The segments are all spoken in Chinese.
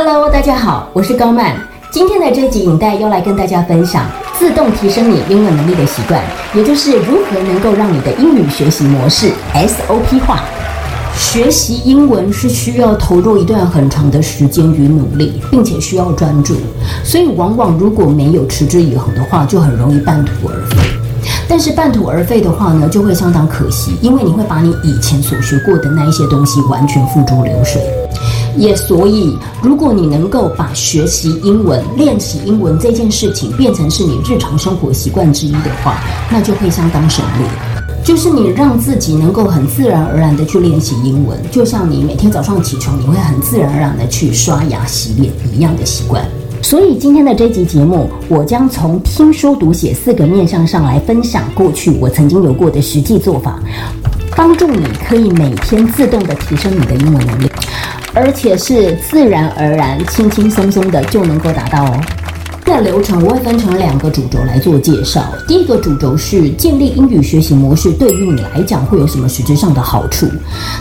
Hello，大家好，我是高曼。今天的这集影带要来跟大家分享自动提升你英文能力的习惯，也就是如何能够让你的英语学习模式 SOP 化。学习英文是需要投入一段很长的时间与努力，并且需要专注，所以往往如果没有持之以恒的话，就很容易半途而废。但是半途而废的话呢，就会相当可惜，因为你会把你以前所学过的那一些东西完全付诸流水。也所以，如果你能够把学习英文、练习英文这件事情变成是你日常生活习惯之一的话，那就会相当省力。就是你让自己能够很自然而然的去练习英文，就像你每天早上起床，你会很自然而然的去刷牙洗脸一样的习惯。所以今天的这集节目，我将从听说读写四个面向上来分享过去我曾经有过的实际做法，帮助你可以每天自动的提升你的英文能力。而且是自然而然、轻轻松松的就能够达到哦。的流程我会分成两个主轴来做介绍。第一个主轴是建立英语学习模式对于你来讲会有什么实质上的好处。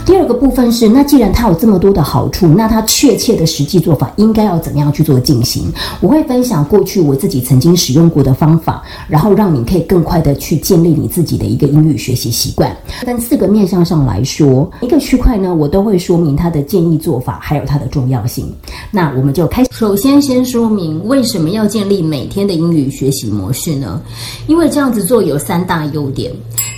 第二个部分是，那既然它有这么多的好处，那它确切的实际做法应该要怎么样去做进行？我会分享过去我自己曾经使用过的方法，然后让你可以更快的去建立你自己的一个英语学习习惯。但四个面向上来说，一个区块呢，我都会说明它的建议做法还有它的重要性。那我们就开始，首先先说明为什么要。建立每天的英语学习模式呢？因为这样子做有三大优点。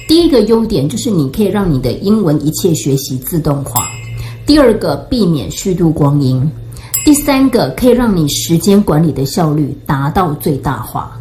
第一个优点就是你可以让你的英文一切学习自动化；第二个，避免虚度光阴；第三个，可以让你时间管理的效率达到最大化。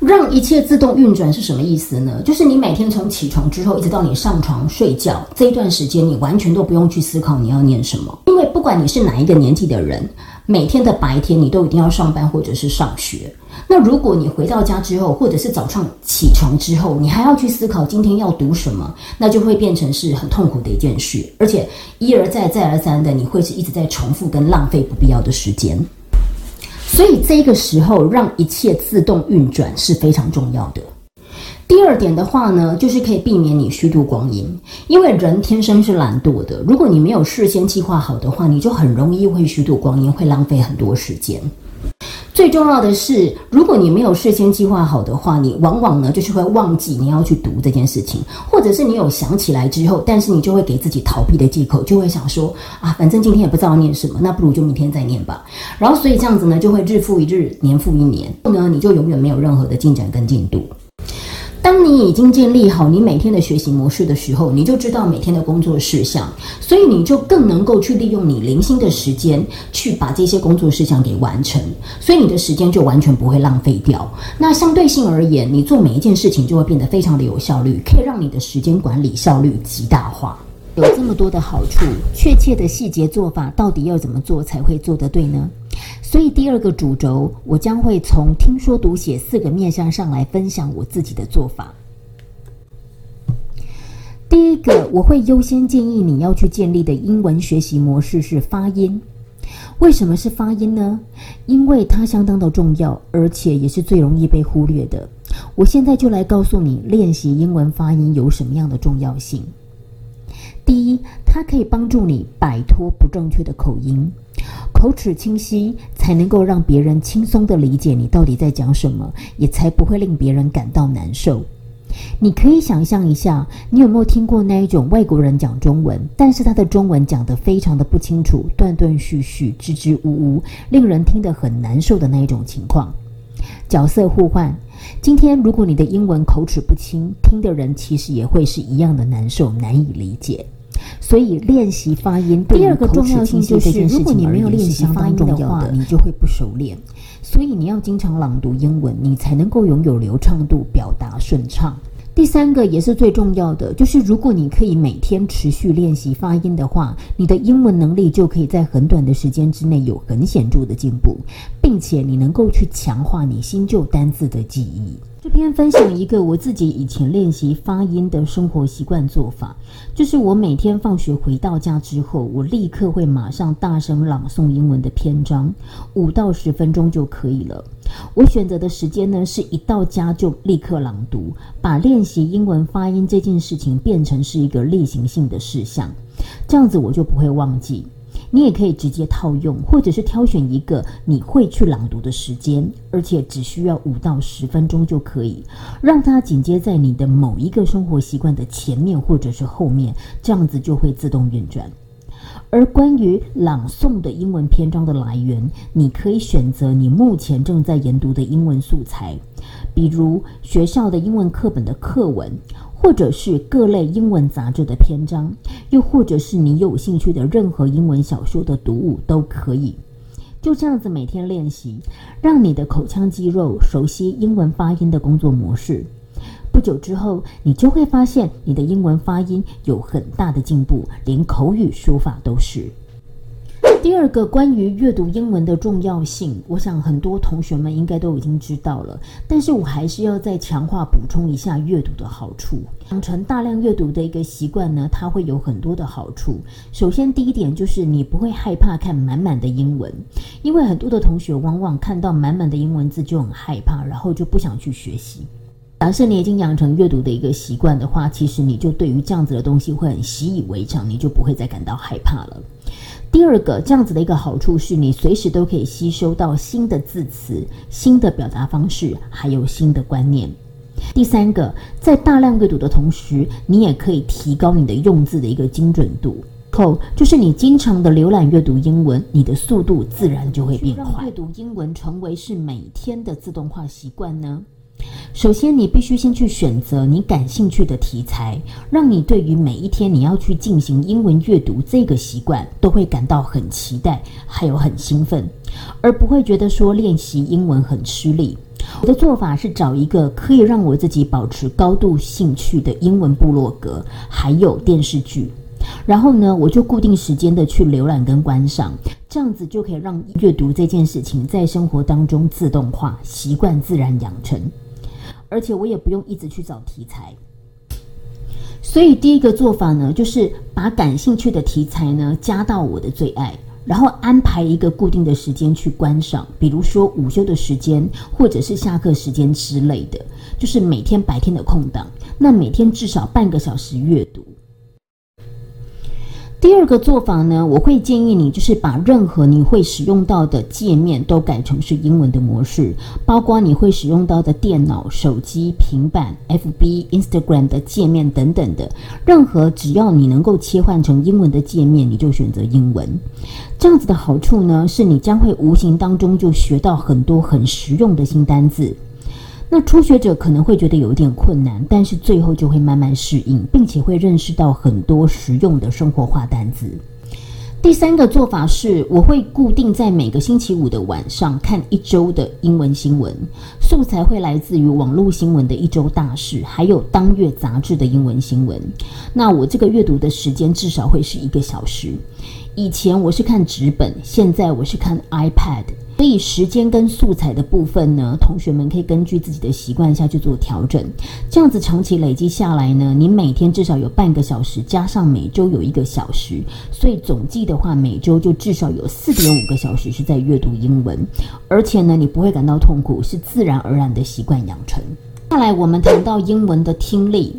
让一切自动运转是什么意思呢？就是你每天从起床之后一直到你上床睡觉这一段时间，你完全都不用去思考你要念什么，因为不管你是哪一个年纪的人。每天的白天，你都一定要上班或者是上学。那如果你回到家之后，或者是早上起床之后，你还要去思考今天要读什么，那就会变成是很痛苦的一件事，而且一而再、再而三的，你会是一直在重复跟浪费不必要的时间。所以这个时候，让一切自动运转是非常重要的。第二点的话呢，就是可以避免你虚度光阴，因为人天生是懒惰的。如果你没有事先计划好的话，你就很容易会虚度光阴，会浪费很多时间。最重要的是，如果你没有事先计划好的话，你往往呢就是会忘记你要去读这件事情，或者是你有想起来之后，但是你就会给自己逃避的借口，就会想说啊，反正今天也不知道念什么，那不如就明天再念吧。然后所以这样子呢，就会日复一日，年复一年，后呢你就永远没有任何的进展跟进度。当你已经建立好你每天的学习模式的时候，你就知道每天的工作事项，所以你就更能够去利用你零星的时间去把这些工作事项给完成，所以你的时间就完全不会浪费掉。那相对性而言，你做每一件事情就会变得非常的有效率，可以让你的时间管理效率极大化。有这么多的好处，确切的细节做法到底要怎么做才会做得对呢？所以第二个主轴，我将会从听说读写四个面向上来分享我自己的做法。第一个，我会优先建议你要去建立的英文学习模式是发音。为什么是发音呢？因为它相当的重要，而且也是最容易被忽略的。我现在就来告诉你，练习英文发音有什么样的重要性。第一，它可以帮助你摆脱不正确的口音，口齿清晰才能够让别人轻松的理解你到底在讲什么，也才不会令别人感到难受。你可以想象一下，你有没有听过那一种外国人讲中文，但是他的中文讲得非常的不清楚，断断续续，支支吾吾，令人听得很难受的那一种情况？角色互换，今天如果你的英文口齿不清，听的人其实也会是一样的难受，难以理解。所以练习发音，第二个重要性就是，如果你没有练习发音的话，你就会不熟练。所以你要经常朗读英文，你才能够拥有流畅度，表达顺畅。第三个也是最重要的，就是如果你可以每天持续练习发音的话，你的英文能力就可以在很短的时间之内有很显著的进步，并且你能够去强化你新旧单字的记忆。这篇分享一个我自己以前练习发音的生活习惯做法，就是我每天放学回到家之后，我立刻会马上大声朗诵英文的篇章，五到十分钟就可以了。我选择的时间呢，是一到家就立刻朗读，把练习英文发音这件事情变成是一个例行性的事项，这样子我就不会忘记。你也可以直接套用，或者是挑选一个你会去朗读的时间，而且只需要五到十分钟就可以，让它紧接在你的某一个生活习惯的前面或者是后面，这样子就会自动运转。而关于朗诵的英文篇章的来源，你可以选择你目前正在研读的英文素材，比如学校的英文课本的课文，或者是各类英文杂志的篇章，又或者是你有兴趣的任何英文小说的读物都可以。就这样子每天练习，让你的口腔肌肉熟悉英文发音的工作模式。不久之后，你就会发现你的英文发音有很大的进步，连口语说法都是。第二个关于阅读英文的重要性，我想很多同学们应该都已经知道了，但是我还是要再强化补充一下阅读的好处。养成大量阅读的一个习惯呢，它会有很多的好处。首先，第一点就是你不会害怕看满满的英文，因为很多的同学往往看到满满的英文字就很害怕，然后就不想去学习。假设你已经养成阅读的一个习惯的话，其实你就对于这样子的东西会很习以为常，你就不会再感到害怕了。第二个，这样子的一个好处是你随时都可以吸收到新的字词、新的表达方式，还有新的观念。第三个，在大量阅读的同时，你也可以提高你的用字的一个精准度。后就是你经常的浏览阅读英文，你的速度自然就会变快。阅读英文成为是每天的自动化习惯呢？首先，你必须先去选择你感兴趣的题材，让你对于每一天你要去进行英文阅读这个习惯都会感到很期待，还有很兴奋，而不会觉得说练习英文很吃力。我的做法是找一个可以让我自己保持高度兴趣的英文部落格，还有电视剧，然后呢，我就固定时间的去浏览跟观赏，这样子就可以让阅读这件事情在生活当中自动化，习惯自然养成。而且我也不用一直去找题材，所以第一个做法呢，就是把感兴趣的题材呢加到我的最爱，然后安排一个固定的时间去观赏，比如说午休的时间或者是下课时间之类的，就是每天白天的空档，那每天至少半个小时阅读。第二个做法呢，我会建议你就是把任何你会使用到的界面都改成是英文的模式，包括你会使用到的电脑、手机、平板、FB、Instagram 的界面等等的，任何只要你能够切换成英文的界面，你就选择英文。这样子的好处呢，是你将会无形当中就学到很多很实用的新单字。那初学者可能会觉得有一点困难，但是最后就会慢慢适应，并且会认识到很多实用的生活化单词。第三个做法是，我会固定在每个星期五的晚上看一周的英文新闻，素材会来自于网络新闻的一周大事，还有当月杂志的英文新闻。那我这个阅读的时间至少会是一个小时。以前我是看纸本，现在我是看 iPad，所以时间跟素材的部分呢，同学们可以根据自己的习惯下去做调整。这样子长期累积下来呢，你每天至少有半个小时，加上每周有一个小时，所以总计的话，每周就至少有四点五个小时是在阅读英文，而且呢，你不会感到痛苦，是自然而然的习惯养成。下来我们谈到英文的听力。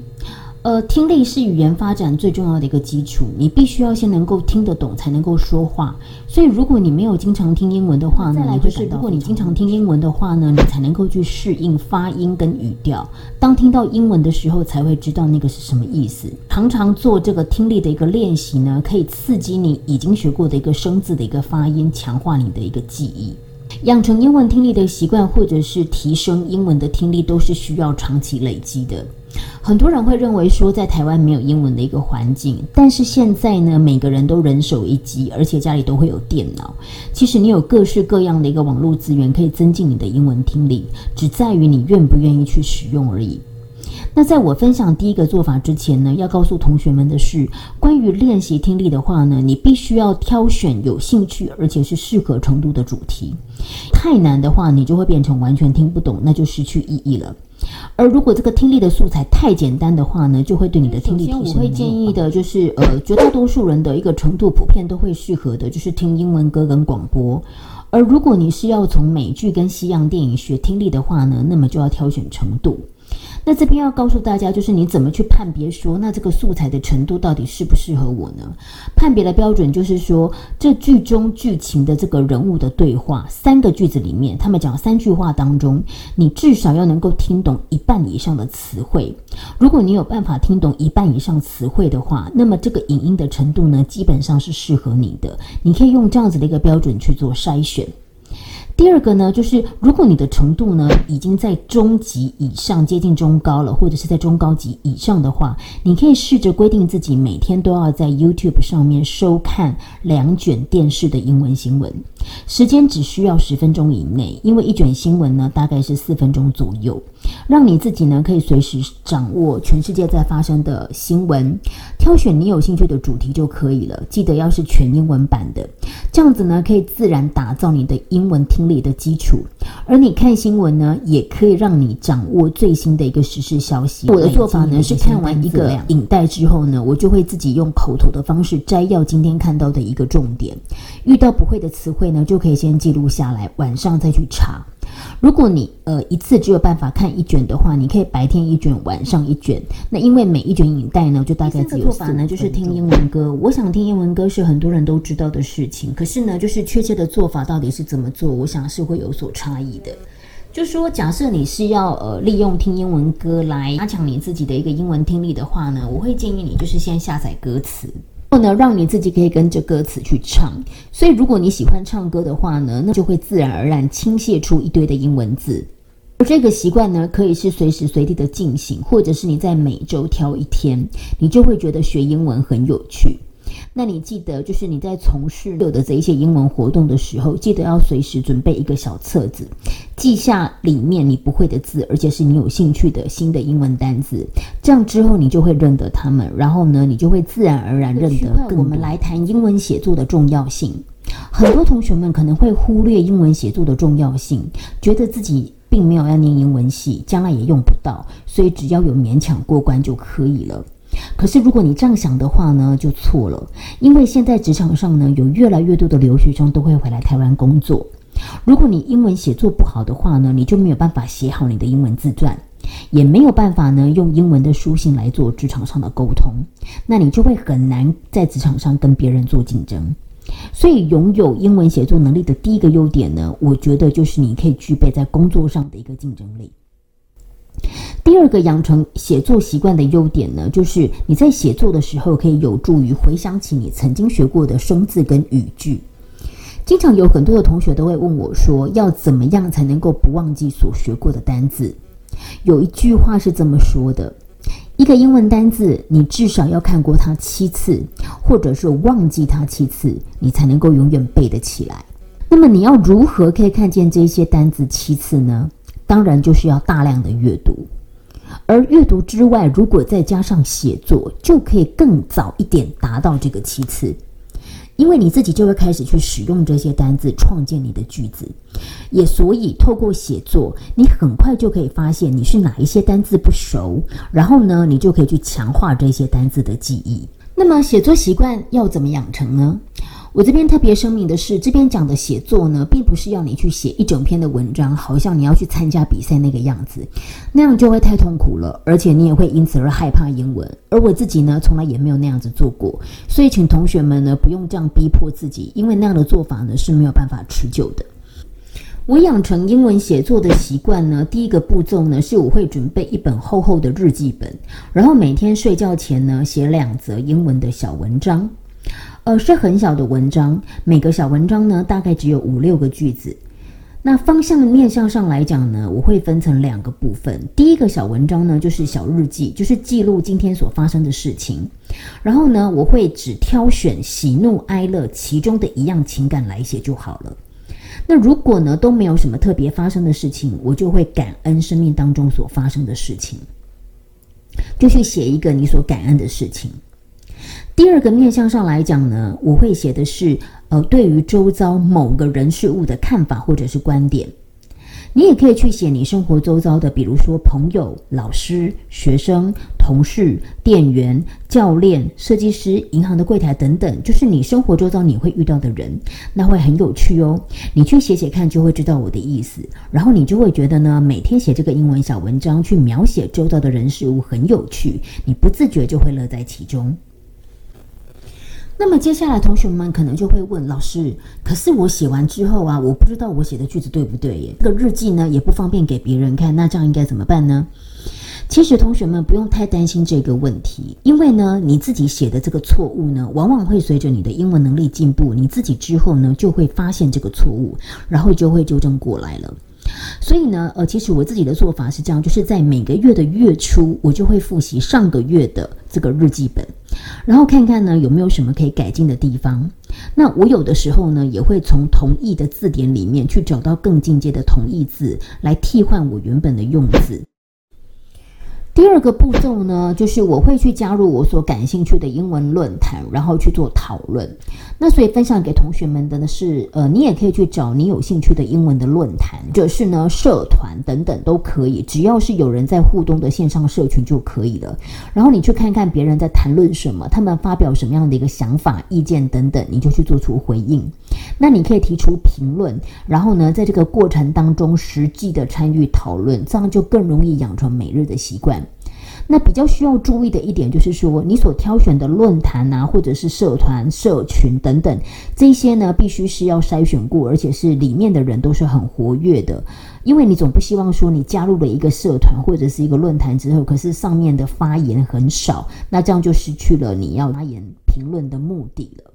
呃，听力是语言发展最重要的一个基础，你必须要先能够听得懂，才能够说话。所以，如果你没有经常听英文的话，再来就是，如果你经常听英文的话呢，你才能够去适应发音跟语调。当听到英文的时候，才会知道那个是什么意思。常常做这个听力的一个练习呢，可以刺激你已经学过的一个生字的一个发音，强化你的一个记忆。养成英文听力的习惯，或者是提升英文的听力，都是需要长期累积的。很多人会认为说，在台湾没有英文的一个环境，但是现在呢，每个人都人手一机，而且家里都会有电脑。其实你有各式各样的一个网络资源，可以增进你的英文听力，只在于你愿不愿意去使用而已。那在我分享第一个做法之前呢，要告诉同学们的是，关于练习听力的话呢，你必须要挑选有兴趣而且是适合程度的主题。太难的话，你就会变成完全听不懂，那就失去意义了。而如果这个听力的素材太简单的话呢，就会对你的听力提升。我会建议的就是，呃，绝大多数人的一个程度普遍都会适合的，就是听英文歌跟广播。而如果你是要从美剧跟西洋电影学听力的话呢，那么就要挑选程度。那这边要告诉大家，就是你怎么去判别说，那这个素材的程度到底适不适合我呢？判别的标准就是说，这剧中剧情的这个人物的对话，三个句子里面，他们讲三句话当中，你至少要能够听懂一半以上的词汇。如果你有办法听懂一半以上词汇的话，那么这个影音的程度呢，基本上是适合你的。你可以用这样子的一个标准去做筛选。第二个呢，就是如果你的程度呢已经在中级以上，接近中高了，或者是在中高级以上的话，你可以试着规定自己每天都要在 YouTube 上面收看两卷电视的英文新闻，时间只需要十分钟以内，因为一卷新闻呢大概是四分钟左右。让你自己呢可以随时掌握全世界在发生的新闻，挑选你有兴趣的主题就可以了。记得要是全英文版的，这样子呢可以自然打造你的英文听力的基础。而你看新闻呢，也可以让你掌握最新的一个时事消息。我的做法呢是看完一个影带之后呢，我就会自己用口头的方式摘要今天看到的一个重点。遇到不会的词汇呢，就可以先记录下来，晚上再去查。如果你呃一次只有办法看一卷的话，你可以白天一卷，晚上一卷。那因为每一卷影带呢，就大概只有做法呢，就是听英文歌。我想听英文歌是很多人都知道的事情，可是呢，就是确切的做法到底是怎么做，我想是会有所差异的。就说假设你是要呃利用听英文歌来加强你自己的一个英文听力的话呢，我会建议你就是先下载歌词。后呢，让你自己可以跟着歌词去唱。所以，如果你喜欢唱歌的话呢，那就会自然而然倾泻出一堆的英文字。而这个习惯呢，可以是随时随地的进行，或者是你在每周挑一天，你就会觉得学英文很有趣。那你记得，就是你在从事有的这一些英文活动的时候，记得要随时准备一个小册子，记下里面你不会的字，而且是你有兴趣的新的英文单字。这样之后，你就会认得它们，然后呢，你就会自然而然认得。我们来谈英文写作的重要性。很多同学们可能会忽略英文写作的重要性，觉得自己并没有要念英文系，将来也用不到，所以只要有勉强过关就可以了。可是，如果你这样想的话呢，就错了。因为现在职场上呢，有越来越多的留学生都会回来台湾工作。如果你英文写作不好的话呢，你就没有办法写好你的英文自传，也没有办法呢用英文的书信来做职场上的沟通。那你就会很难在职场上跟别人做竞争。所以，拥有英文写作能力的第一个优点呢，我觉得就是你可以具备在工作上的一个竞争力。第二个养成写作习惯的优点呢，就是你在写作的时候可以有助于回想起你曾经学过的生字跟语句。经常有很多的同学都会问我说，要怎么样才能够不忘记所学过的单字？有一句话是这么说的：一个英文单字，你至少要看过它七次，或者是忘记它七次，你才能够永远背得起来。那么你要如何可以看见这些单字七次呢？当然就是要大量的阅读，而阅读之外，如果再加上写作，就可以更早一点达到这个七次，因为你自己就会开始去使用这些单字，创建你的句子，也所以透过写作，你很快就可以发现你是哪一些单字不熟，然后呢，你就可以去强化这些单字的记忆。那么写作习惯要怎么养成呢？我这边特别声明的是，这边讲的写作呢，并不是要你去写一整篇的文章，好像你要去参加比赛那个样子，那样就会太痛苦了，而且你也会因此而害怕英文。而我自己呢，从来也没有那样子做过，所以请同学们呢，不用这样逼迫自己，因为那样的做法呢是没有办法持久的。我养成英文写作的习惯呢，第一个步骤呢，是我会准备一本厚厚的日记本，然后每天睡觉前呢，写两则英文的小文章。呃，是很小的文章，每个小文章呢，大概只有五六个句子。那方向面向上来讲呢，我会分成两个部分。第一个小文章呢，就是小日记，就是记录今天所发生的事情。然后呢，我会只挑选喜怒哀乐其中的一样情感来写就好了。那如果呢都没有什么特别发生的事情，我就会感恩生命当中所发生的事情，就去写一个你所感恩的事情。第二个面向上来讲呢，我会写的是，呃，对于周遭某个人事物的看法或者是观点。你也可以去写你生活周遭的，比如说朋友、老师、学生、同事、店员、教练、设计师、银行的柜台等等，就是你生活周遭你会遇到的人，那会很有趣哦。你去写写看，就会知道我的意思，然后你就会觉得呢，每天写这个英文小文章去描写周遭的人事物很有趣，你不自觉就会乐在其中。那么接下来，同学们可能就会问老师：“可是我写完之后啊，我不知道我写的句子对不对耶？这个日记呢，也不方便给别人看，那这样应该怎么办呢？”其实同学们不用太担心这个问题，因为呢，你自己写的这个错误呢，往往会随着你的英文能力进步，你自己之后呢，就会发现这个错误，然后就会纠正过来了。所以呢，呃，其实我自己的做法是这样，就是在每个月的月初，我就会复习上个月的这个日记本，然后看看呢有没有什么可以改进的地方。那我有的时候呢，也会从同义的字典里面去找到更进阶的同义字，来替换我原本的用字。第二个步骤呢，就是我会去加入我所感兴趣的英文论坛，然后去做讨论。那所以分享给同学们的呢是，呃，你也可以去找你有兴趣的英文的论坛，或者是呢社团等等都可以，只要是有人在互动的线上社群就可以了。然后你去看看别人在谈论什么，他们发表什么样的一个想法、意见等等，你就去做出回应。那你可以提出评论，然后呢，在这个过程当中实际的参与讨论，这样就更容易养成每日的习惯。那比较需要注意的一点就是说，你所挑选的论坛啊，或者是社团、社群等等，这些呢，必须是要筛选过，而且是里面的人都是很活跃的，因为你总不希望说你加入了一个社团或者是一个论坛之后，可是上面的发言很少，那这样就失去了你要发言评论的目的了。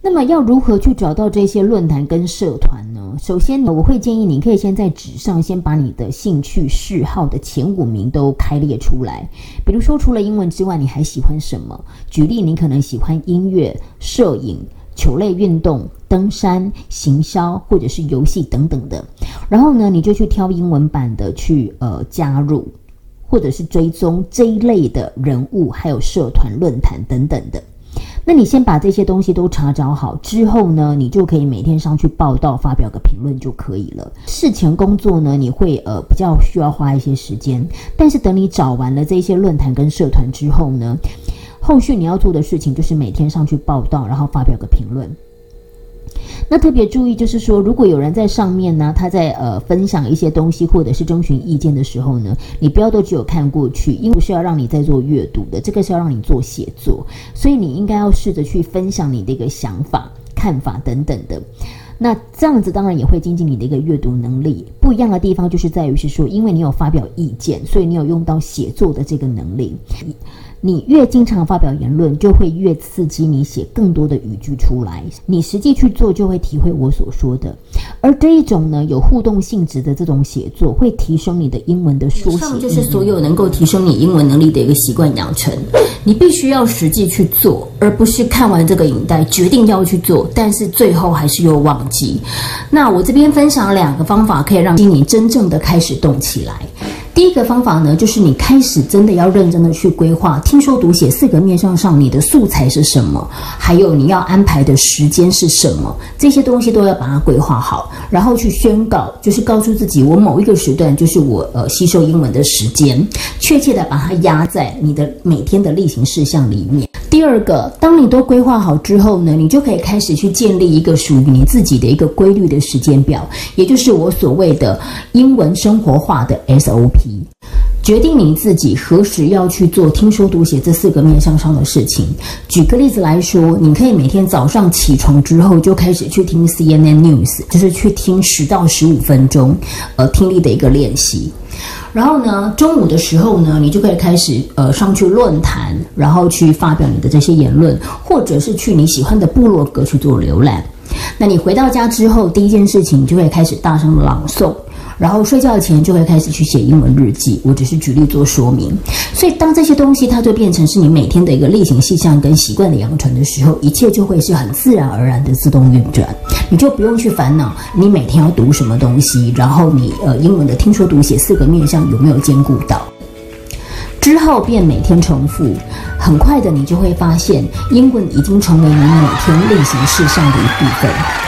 那么要如何去找到这些论坛跟社团呢？首先呢，我会建议你可以先在纸上先把你的兴趣嗜好的前五名都开列出来。比如说，除了英文之外，你还喜欢什么？举例，你可能喜欢音乐、摄影、球类运动、登山、行销或者是游戏等等的。然后呢，你就去挑英文版的去呃加入，或者是追踪这一类的人物，还有社团、论坛等等的。那你先把这些东西都查找好之后呢，你就可以每天上去报道，发表个评论就可以了。事前工作呢，你会呃比较需要花一些时间，但是等你找完了这些论坛跟社团之后呢，后续你要做的事情就是每天上去报道，然后发表个评论。那特别注意，就是说，如果有人在上面呢，他在呃分享一些东西或者是征询意见的时候呢，你不要都只有看过去，因为是要让你在做阅读的，这个是要让你做写作，所以你应该要试着去分享你的一个想法、看法等等的。那这样子当然也会精进你的一个阅读能力。不一样的地方就是在于是说，因为你有发表意见，所以你有用到写作的这个能力。你越经常发表言论，就会越刺激你写更多的语句出来。你实际去做，就会体会我所说的。而这一种呢，有互动性质的这种写作，会提升你的英文的书写。上就是所有能够提升你英文能力的一个习惯养成。你必须要实际去做，而不是看完这个影带决定要去做，但是最后还是又忘记。那我这边分享两个方法，可以让你真正的开始动起来。第一个方法呢，就是你开始真的要认真的去规划听说读写四个面向上，你的素材是什么，还有你要安排的时间是什么，这些东西都要把它规划好，然后去宣告，就是告诉自己，我某一个时段就是我呃吸收英文的时间，确切的把它压在你的每天的例行事项里面。第二个，当你都规划好之后呢，你就可以开始去建立一个属于你自己的一个规律的时间表，也就是我所谓的英文生活化的 SOP。决定你自己何时要去做听说读写这四个面向上的事情。举个例子来说，你可以每天早上起床之后就开始去听 CNN News，就是去听十到十五分钟，呃，听力的一个练习。然后呢，中午的时候呢，你就可以开始呃上去论坛，然后去发表你的这些言论，或者是去你喜欢的部落格去做浏览。那你回到家之后，第一件事情你就会开始大声朗诵。然后睡觉前就会开始去写英文日记，我只是举例做说明。所以当这些东西它就变成是你每天的一个例行细项跟习惯的养成的时候，一切就会是很自然而然的自动运转，你就不用去烦恼你每天要读什么东西，然后你呃英文的听说读写四个面向有没有兼顾到。之后便每天重复，很快的你就会发现英文已经成为你每天例行事项的一部分。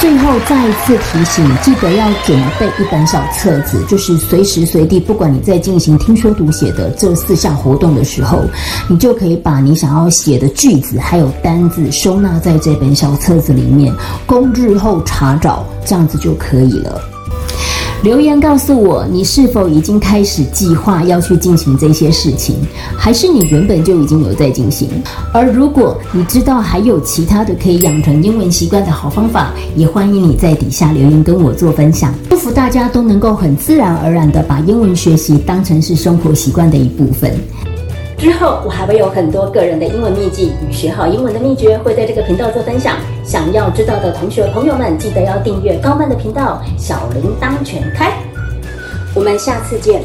最后再一次提醒，记得要准备一本小册子，就是随时随地，不管你在进行听说读写的这四项活动的时候，你就可以把你想要写的句子还有单字收纳在这本小册子里面，供日后查找，这样子就可以了。留言告诉我，你是否已经开始计划要去进行这些事情，还是你原本就已经有在进行？而如果你知道还有其他的可以养成英文习惯的好方法，也欢迎你在底下留言跟我做分享。祝福大家都能够很自然而然的把英文学习当成是生活习惯的一部分。之后，我还会有很多个人的英文秘籍与学好英文的秘诀，会在这个频道做分享。想要知道的同学朋友们，记得要订阅高曼的频道，小铃铛全开。我们下次见。